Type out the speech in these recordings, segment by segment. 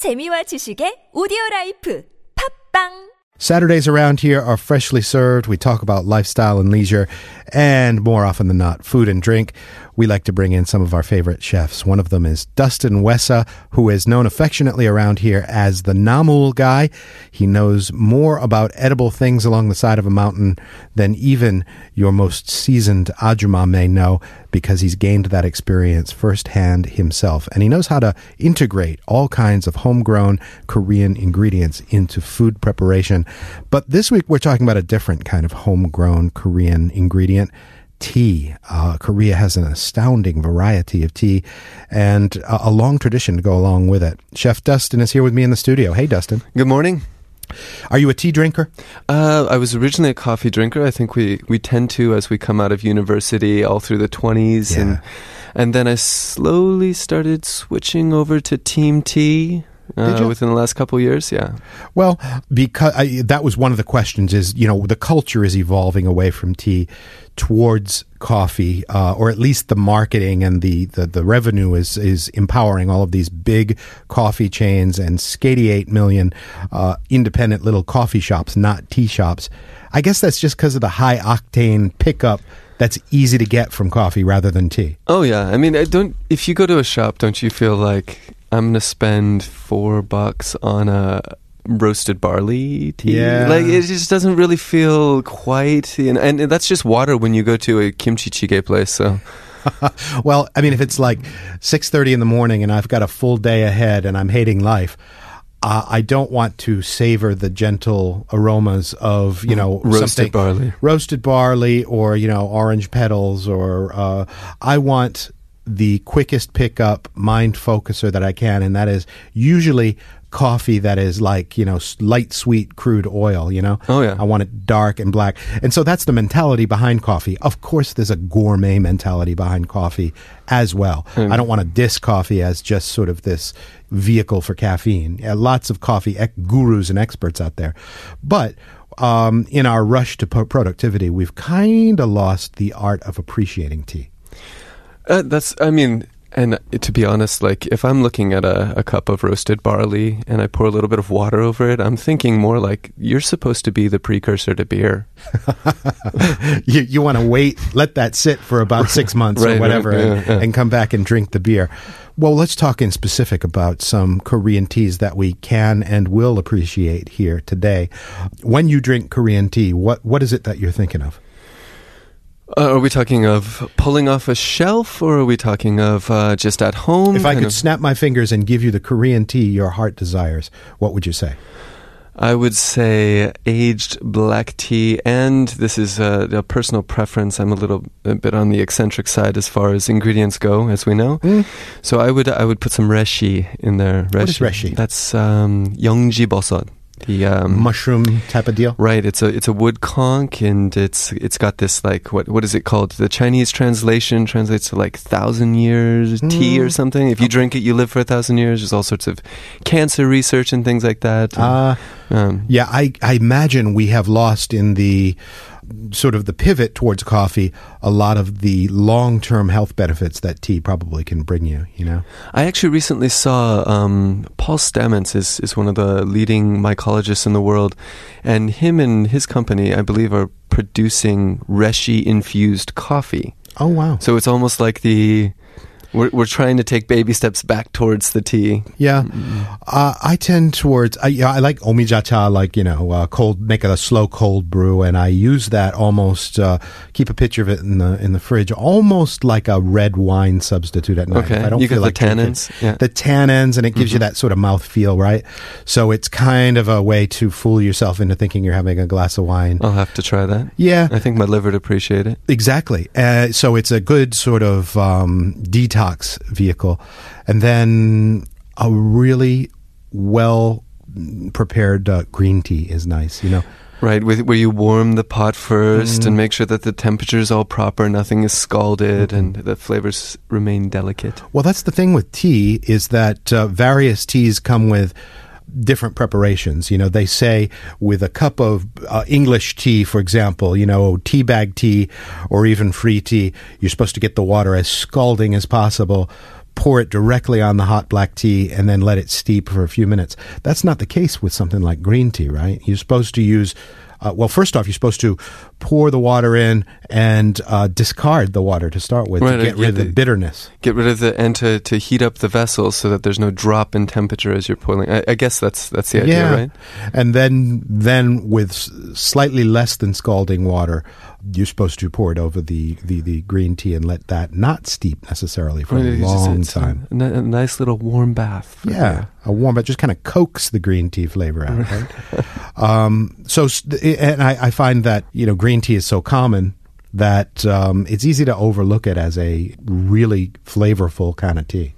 재미와 지식의 오디오 라이프 팝빵 Saturdays around here are freshly served. We talk about lifestyle and leisure, and more often than not, food and drink. We like to bring in some of our favorite chefs. One of them is Dustin Wessa, who is known affectionately around here as the Namul guy. He knows more about edible things along the side of a mountain than even your most seasoned Ajuma may know because he's gained that experience firsthand himself. And he knows how to integrate all kinds of homegrown Korean ingredients into food preparation. But this week we're talking about a different kind of homegrown Korean ingredient tea. Uh, Korea has an astounding variety of tea and a, a long tradition to go along with it. Chef Dustin is here with me in the studio. Hey, Dustin. Good morning. Are you a tea drinker? Uh, I was originally a coffee drinker. I think we, we tend to as we come out of university all through the 20s. Yeah. And, and then I slowly started switching over to team tea. Did you? Uh, within the last couple of years, yeah. Well, because I, that was one of the questions is, you know, the culture is evolving away from tea towards coffee, uh, or at least the marketing and the, the, the revenue is, is empowering all of these big coffee chains and 88 million uh, independent little coffee shops, not tea shops. I guess that's just because of the high octane pickup that's easy to get from coffee rather than tea. Oh yeah, I mean, I don't. If you go to a shop, don't you feel like I'm gonna spend four bucks on a roasted barley tea? Yeah. like it just doesn't really feel quite. You know, and that's just water when you go to a kimchi jjigae place. So well, I mean, if it's like six thirty in the morning and I've got a full day ahead and I'm hating life, uh, I don't want to savor the gentle aromas of you know Roasted barley. roasted barley, or you know orange petals, or uh, I want the quickest pickup mind focuser that I can, and that is usually coffee that is like you know light sweet crude oil you know? Oh, yeah. i want it dark and black. And so that's the mentality behind coffee. Of course there's a gourmet mentality behind coffee as well. I don't want to diss coffee as just sort of this vehicle for caffeine. Yeah, lots of coffee ec- gurus and experts out there. But um, in our rush to pro- productivity we've kind of lost the art of appreciating tea Uh, that's, I mean, and to be honest, like if I'm looking at a, a cup of roasted barley and I pour a little bit of water over it, I'm thinking more like you're supposed to be the precursor to beer. you, you want to wait, let that sit for about six months Right, or right, whatever, and, yeah, yeah. and come back and drink the beer. Well, let's talk in specific about some Korean teas that we can and will appreciate here today. When you drink Korean tea, what what is it that you're thinking of? Uh, are we talking of pulling off a shelf or are we talking of uh, just at home? If I could of- snap my fingers and give you the Korean tea your heart desires, what would you say? I would say aged black tea, and this is a, a personal preference. I'm a little a bit on the eccentric side as far as ingredients go, as we know. So I would I would put some reishi in there. What is reishi? That's um, yeongji bosot. The um, Mushroom type of deal? Right, it's a it's a wood conch, and it's it's got this like what what is it called? The Chinese translation translates to like thousand years tea or something. If you drink it, you live for a thousand years. There's all sorts of cancer research and things like that. Uh, um, Yeah, I, I imagine we have lost in the sort of the pivot towards coffee a lot of the long term health benefits that tea probably can bring you, you know? I actually recently saw um, Paul Stamets is is one of the leading mycologists in the world, and him and his company, I believe, are producing reishi infused coffee. Oh, wow. So it's almost like the we're we're trying to take baby steps back towards the tea. Yeah, uh, I tend towards. I, yeah, I like omijacha, like you know, uh, cold, make a slow cold brew, and I use that almost. Uh, keep a picture of it in the in the fridge, almost like a red wine substitute at night. Okay. I don't You feel the like drinking- tannins? Yeah. Mm-hmm. the tannins, and it gives you that sort of mouth feel, right? So it's kind of a way to fool yourself into thinking you're having a glass of wine. I'll have to try that. Yeah, I think my liver would appreciate it. Exactly. Uh, so it's a good sort of um, detox vehicle. And then a really well prepared uh, green tea is nice, you know. Right, with, where you warm the pot first Mm. and make sure that the temperature is all proper, nothing is scalded, Mm-hmm. and the flavors remain delicate. Well, that's the thing with tea is that uh, various teas come with different preparations. You know, they say with a cup of uh, English tea, for example, you know, tea bag tea or even free tea, you're supposed to get the water as scalding as possible. pour it directly on the hot black tea and then let it steep for a few minutes. That's not the case with something like green tea, right? You're supposed to use uh, well, first off, you're supposed to pour the water in and uh, discard the water to start with Right, to get yeah, rid of the the- bitterness. Get rid of the and to, to heat up the vessel so that there's no drop in temperature as you're boiling. I, I guess that's that's the idea, yeah, right? and then then with slightly less than scalding water, you're supposed to pour it over the, the, the green tea and let that not steep necessarily for a it's just- long time. A, a nice little warm bath. Yeah, a warm, bath. just kind of coax the green tea flavor out. Right? um, so, and I, I find that you know green tea is so common that um, it's easy to overlook it as a really flavorful kind of tea.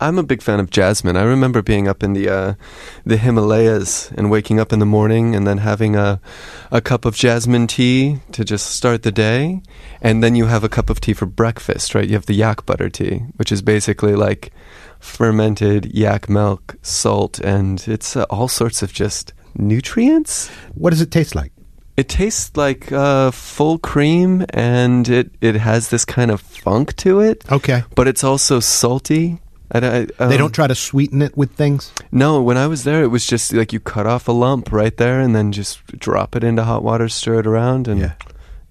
I'm a big fan of jasmine. I remember being up in the uh, the Himalayas and waking up in the morning and then having a a cup of jasmine tea to just start the day, and then you have a cup of tea for breakfast, right? You have the yak butter tea, which is basically like fermented yak milk, salt, and it's uh, all sorts of just nutrients. What does it taste like? It tastes like uh, full cream, and it it has this kind of funk to it, Okay, but it's also salty. I, I, they um, don't try to sweeten it with things. no, when I was there, it was just like you cut off a lump right there and then just drop it into hot water, stir it around, and Yeah.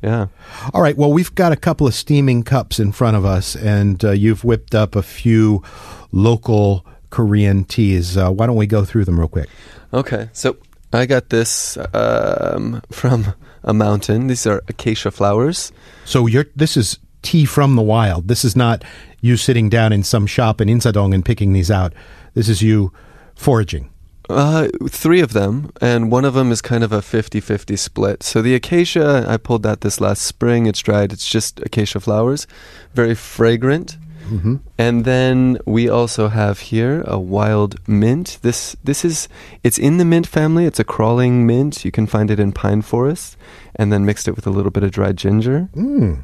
yeah. All right. Well, we've got a couple of steaming cups in front of us, and uh, you've whipped up a few local Korean teas. Uh, why don't we go through them real quick? Okay, so I got this um, from a mountain. These are acacia flowers. So you're this is tea from the wild. This is not you sitting down in some shop in Insadong and picking these out. This is you foraging. Uh, three of them, and one of them is kind of a 50 50 split. So the acacia, I pulled that this last spring. It's dried, it's just acacia flowers, very fragrant. Hmm And then we also have here a wild mint. This this is it's in the mint family. It's a crawling mint. You can find it in pine forests, and then mixed it with a little bit of dried ginger. Mm.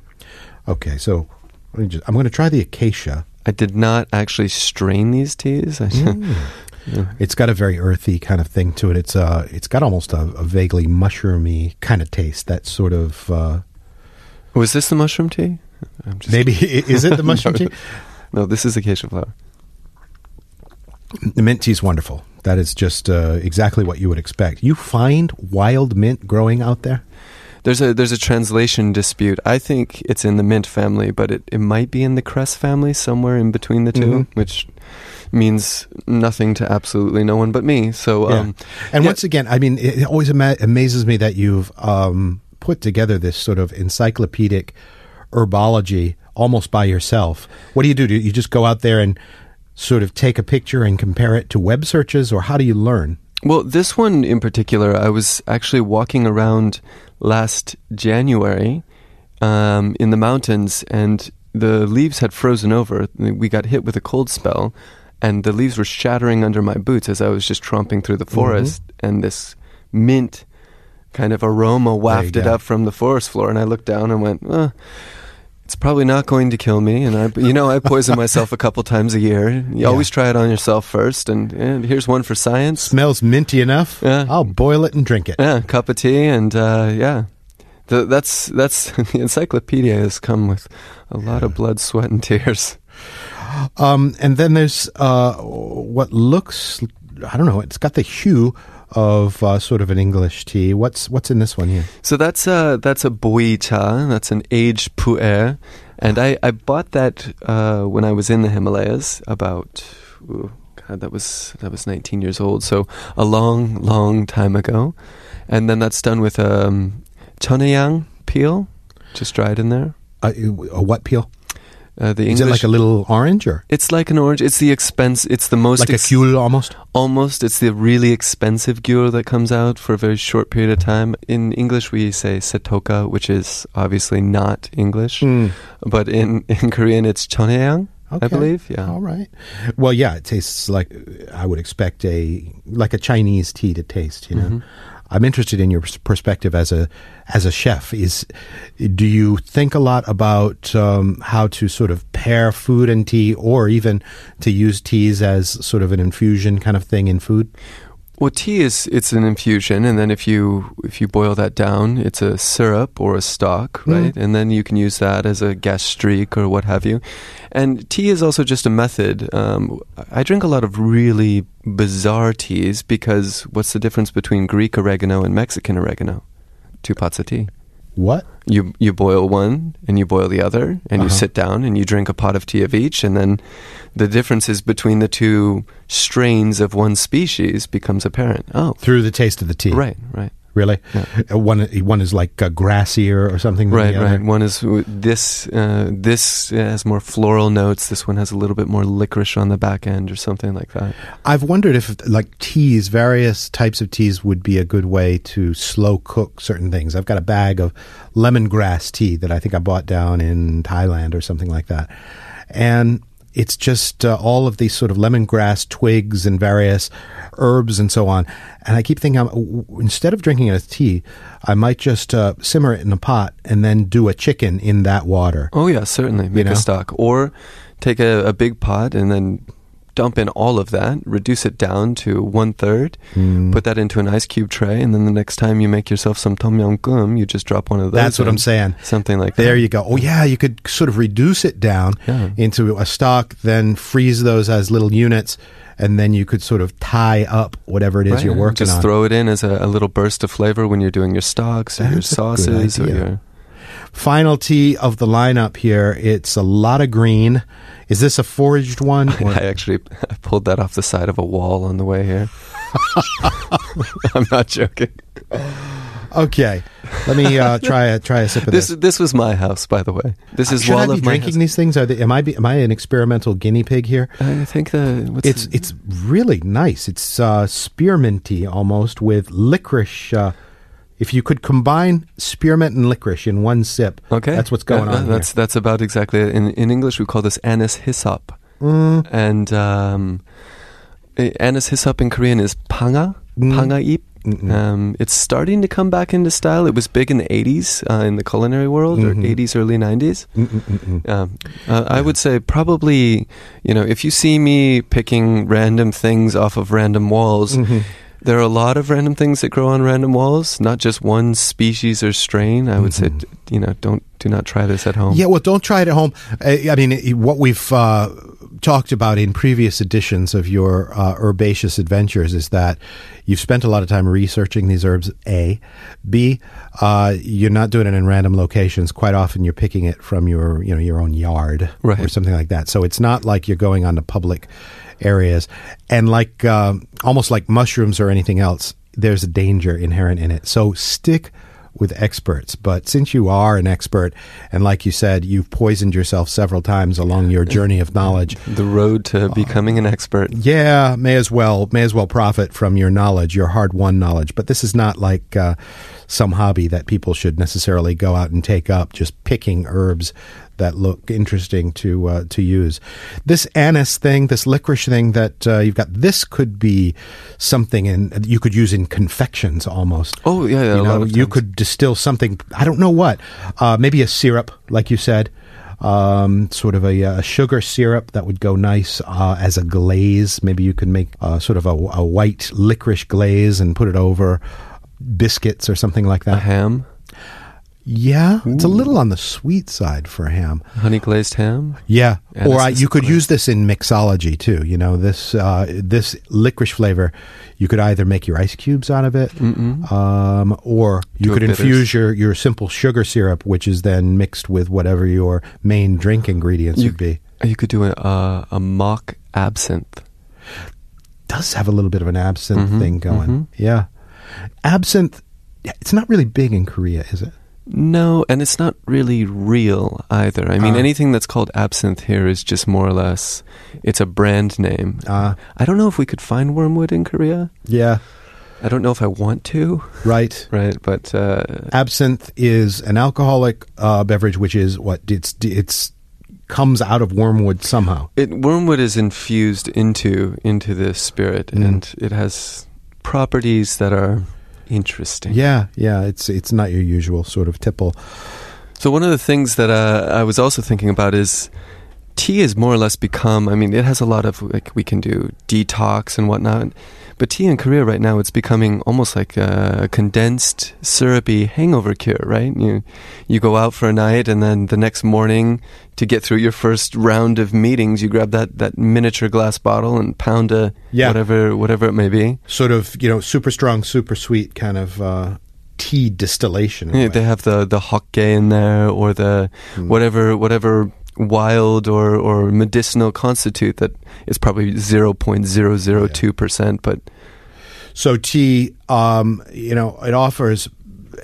Okay, so let me just, I'm going to try the acacia. I did not actually strain these teas. Mm. Yeah. It's got a very earthy kind of thing to it. It's uh, it's got almost a, a vaguely mushroomy kind of taste. That sort of uh, Was this the mushroom tea? I'm just maybe is it the mushroom No. tea? No, this is acacia flower. The mint tea is wonderful. That is just uh, exactly what you would expect. You find wild mint growing out there. There's a there's a translation dispute. I think it's in the mint family, but it, it might be in the cress family somewhere in between the 2 Mhm. which means nothing to absolutely no one but me. So Yeah. um, And Yeah. once again, I mean, it it always ama- amazes me that you've um, put together this sort of encyclopedic herbology almost by yourself. What do you do? Do you just go out there and sort of take a picture and compare it to web searches, or how do you learn? Well, this one in particular, I was actually walking around last January um, in the mountains, and the leaves had frozen over. We got hit with a cold spell, and the leaves were shattering under my boots as I was just tromping through the forest, and this mint kind of aroma wafted up from the forest floor, and I looked down and went, uh, it's probably not going to kill me, and I, you know, I poison myself a couple times a year. You Yeah. always try it on yourself first, and, and here's one for science. Smells minty enough. Yeah. I'll boil it and drink it. Yeah, cup of tea, and uh, yeah, the, that's that's the encyclopedia has come with a lot of blood, sweat, and tears. Um, and then there's uh, what looks, I don't know, it's got the hue of uh, sort of an English tea. What's what's in this one here? So that's a that's a boi cha. That's an aged pu'er, and I I bought that uh, when I was in the Himalayas about. ooh, God, that was that was 19 years old, so a long, long time ago. And then that's done with um, choneyang peel, just dried in there. Uh, a what peel? Uh, the Is it like a little orange or It's like an orange. It's the expense. It's the most like a ex- cule almost? Almost, it's the really expensive gyur that comes out for a very short period of time. In English, we say setoka, which is obviously not English, Mm. but in, in Korean, it's choneyang, I believe. Yeah. All right. Well, yeah, it tastes like I would expect a like a Chinese tea to taste. You know, Mhm. I'm interested in your perspective as a as a chef. Is do you think a lot about um, how to sort of pair food and tea, or even to use teas as sort of an infusion kind of thing in food? Well, tea is it's an infusion, and then if you if you boil that down, it's a syrup or a stock, Mm. right? And then you can use that as a gastrique or what have you. And tea is also just a method. Um, I drink a lot of really bizarre teas because what's the difference between Greek oregano and Mexican oregano? Two pots of tea. What? You you boil one and you boil the other, and you Uh-huh. sit down and you drink a pot of tea of each, and then the differences between the two strains of one species becomes apparent. Oh, Through the taste of the tea. right, right, Really? Yeah. Uh, One one is like uh, grassier or something. right, other? right. One is this. Uh, this has more floral notes. This one has a little bit more licorice on the back end, or something like that. I've wondered if like teas, various types of teas would be a good way to slow cook certain things. I've got a bag of lemongrass tea that I think I bought down in Thailand or something like that. And it's just uh, all of these sort of lemongrass twigs and various herbs and so on. And I keep thinking, w- instead of drinking it as tea, I might just uh, simmer it in a pot and then do a chicken in that water. Oh yeah, certainly. Make know? a stock, or take a, a big pot and then dump in all of that. Reduce it down to one third. Mm. Put that into an ice cube tray, and then the next time you make yourself some tom yum goong, you just drop one of those. That's what. I'm saying. Something like There that. There you go. Oh yeah, you could sort of reduce it down Yeah. into a stock, then freeze those as little units, and then you could sort of tie up whatever it is Right, you're working Just on. Just throw it in as a, a little burst of flavor when you're doing your stocks or your That's good sauces or your. Final tea of the lineup here. It's a lot of green. Is this a foraged one? or- I actually pulled that off the side of a wall on the way here. I'm not joking. okay, let me uh, try a try a sip of This this. this was my house, by the way. This is Should wall I be of drinking these things? Are they, am I be, am I an experimental guinea pig here? I think the what's It's the- it's really nice. It's uh, spearminty almost with licorice. Uh, if you could combine spearmint and licorice in one sip, Okay, that's what's going Yeah, on. That's that's about exactly it. In in English, we call this anise hyssop. Mm, and um, anise hyssop in Korean is panga, Mm. panga ip. Um, it's starting to come back into style. It was big in the 80s uh, in the culinary world, Mhm. or 80s, early 90s. Um, uh, I would say probably, you know, if you see me picking random things off of random walls, Mhm. There are a lot of random things that grow on random walls, not just one species or strain. I would say, Mhm. d- you know, don't do not try this at home. Yeah, well, don't try it at home. Uh, I mean, what we've uh, talked about in previous editions of your uh, herbaceous adventures is that you've spent a lot of time researching these herbs. A, B, uh, you're not doing it in random locations. Quite often, you're picking it from your, you know, your own yard or something like that. So it's not like you're going onto public areas, and like um, almost like mushrooms or anything else, there's a danger inherent in it. So stick with experts. But since you are an expert, and like you said, you've poisoned yourself several times along your journey of knowledge. The road to becoming an expert. Yeah, may as well may as well profit from your knowledge, your hard-won knowledge. But this is not like uh, some hobby that people should necessarily go out and take up. Just picking herbs that look interesting to uh, to use. This anise thing, this licorice thing that uh, you've got, this could be something in you could use in confections almost. Oh yeah, yeah you know, you could distill something. I don't know what. Uh, maybe a syrup, like you said. Um, sort of a, a sugar syrup that would go nice uh, as a glaze. Maybe you could make uh, sort of a, a white licorice glaze and put it over biscuits or something like a that. ham, Yeah, it's a little on the sweet side for ham. honey glazed ham. Yeah, Yeah, or I, you could great. use this in mixology too. You know, this uh, this licorice flavor, you could either make your ice cubes out of it, um, or you Do could infuse your, your simple sugar syrup, which is then mixed with whatever your main drink ingredients You- would be. You could do a uh, a mock absinthe. Does have a little bit of an absinthe Mhm, thing going. mhm. Yeah, absinthe. It's not really big in Korea, is it? No, and it's not really real either. I mean, Ah. anything that's called absinthe here is just more or less, it's a brand name. Uh, I don't know if we could find wormwood in Korea. yeah, I don't know if I want to, right. right? But uh, Absinthe is an alcoholic uh, beverage, which is what it's it's comes out of wormwood somehow. it, wormwood is infused into into the spirit, Mm. and it has properties that are interesting. Yeah, yeah. It's it's not your usual sort of tipple. So one of the things that uh, I was also thinking about is tea has more or less become. I mean, it has a lot of like we can do detox and whatnot, But tea in Korea right now, it's becoming almost like a condensed, syrupy hangover cure, right? You you go out for a night, and then the next morning, to get through your first round of meetings, you grab that, that miniature glass bottle and pound a Yeah. whatever whatever it may be. Sort of, you know, super strong, super sweet kind of uh, tea distillation. Yeah, they have the the hokke in there, or the Hmm. whatever whatever wild or or medicinal constitute that is probably zero point zero zero two percent, but So tea, um, you know, it offers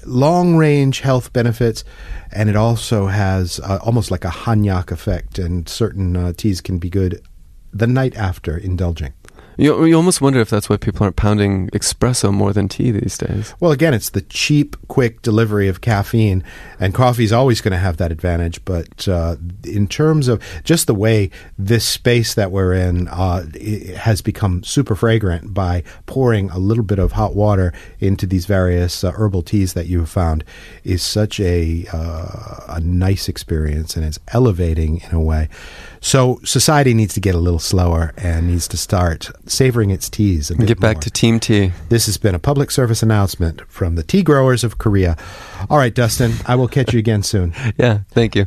long range health benefits, and it also has uh, almost like a hanyak effect. And certain uh, teas can be good the night after indulging. You you almost wonder if that's why people aren't pounding espresso more than tea these days. Well, again, it's the cheap, quick delivery of caffeine, and coffee is always going to have that advantage. But uh, in terms of just the way this space that we're in uh, has become super fragrant by pouring a little bit of hot water into these various uh, herbal teas that you have found, is such a uh, a nice experience, and it's elevating in a way. So society needs to get a little slower and needs to start savoring its teas. A Get back more. to team tea. This has been a public service announcement from the tea growers of Korea. All right, Dustin, I will catch you again soon. Yeah, thank you.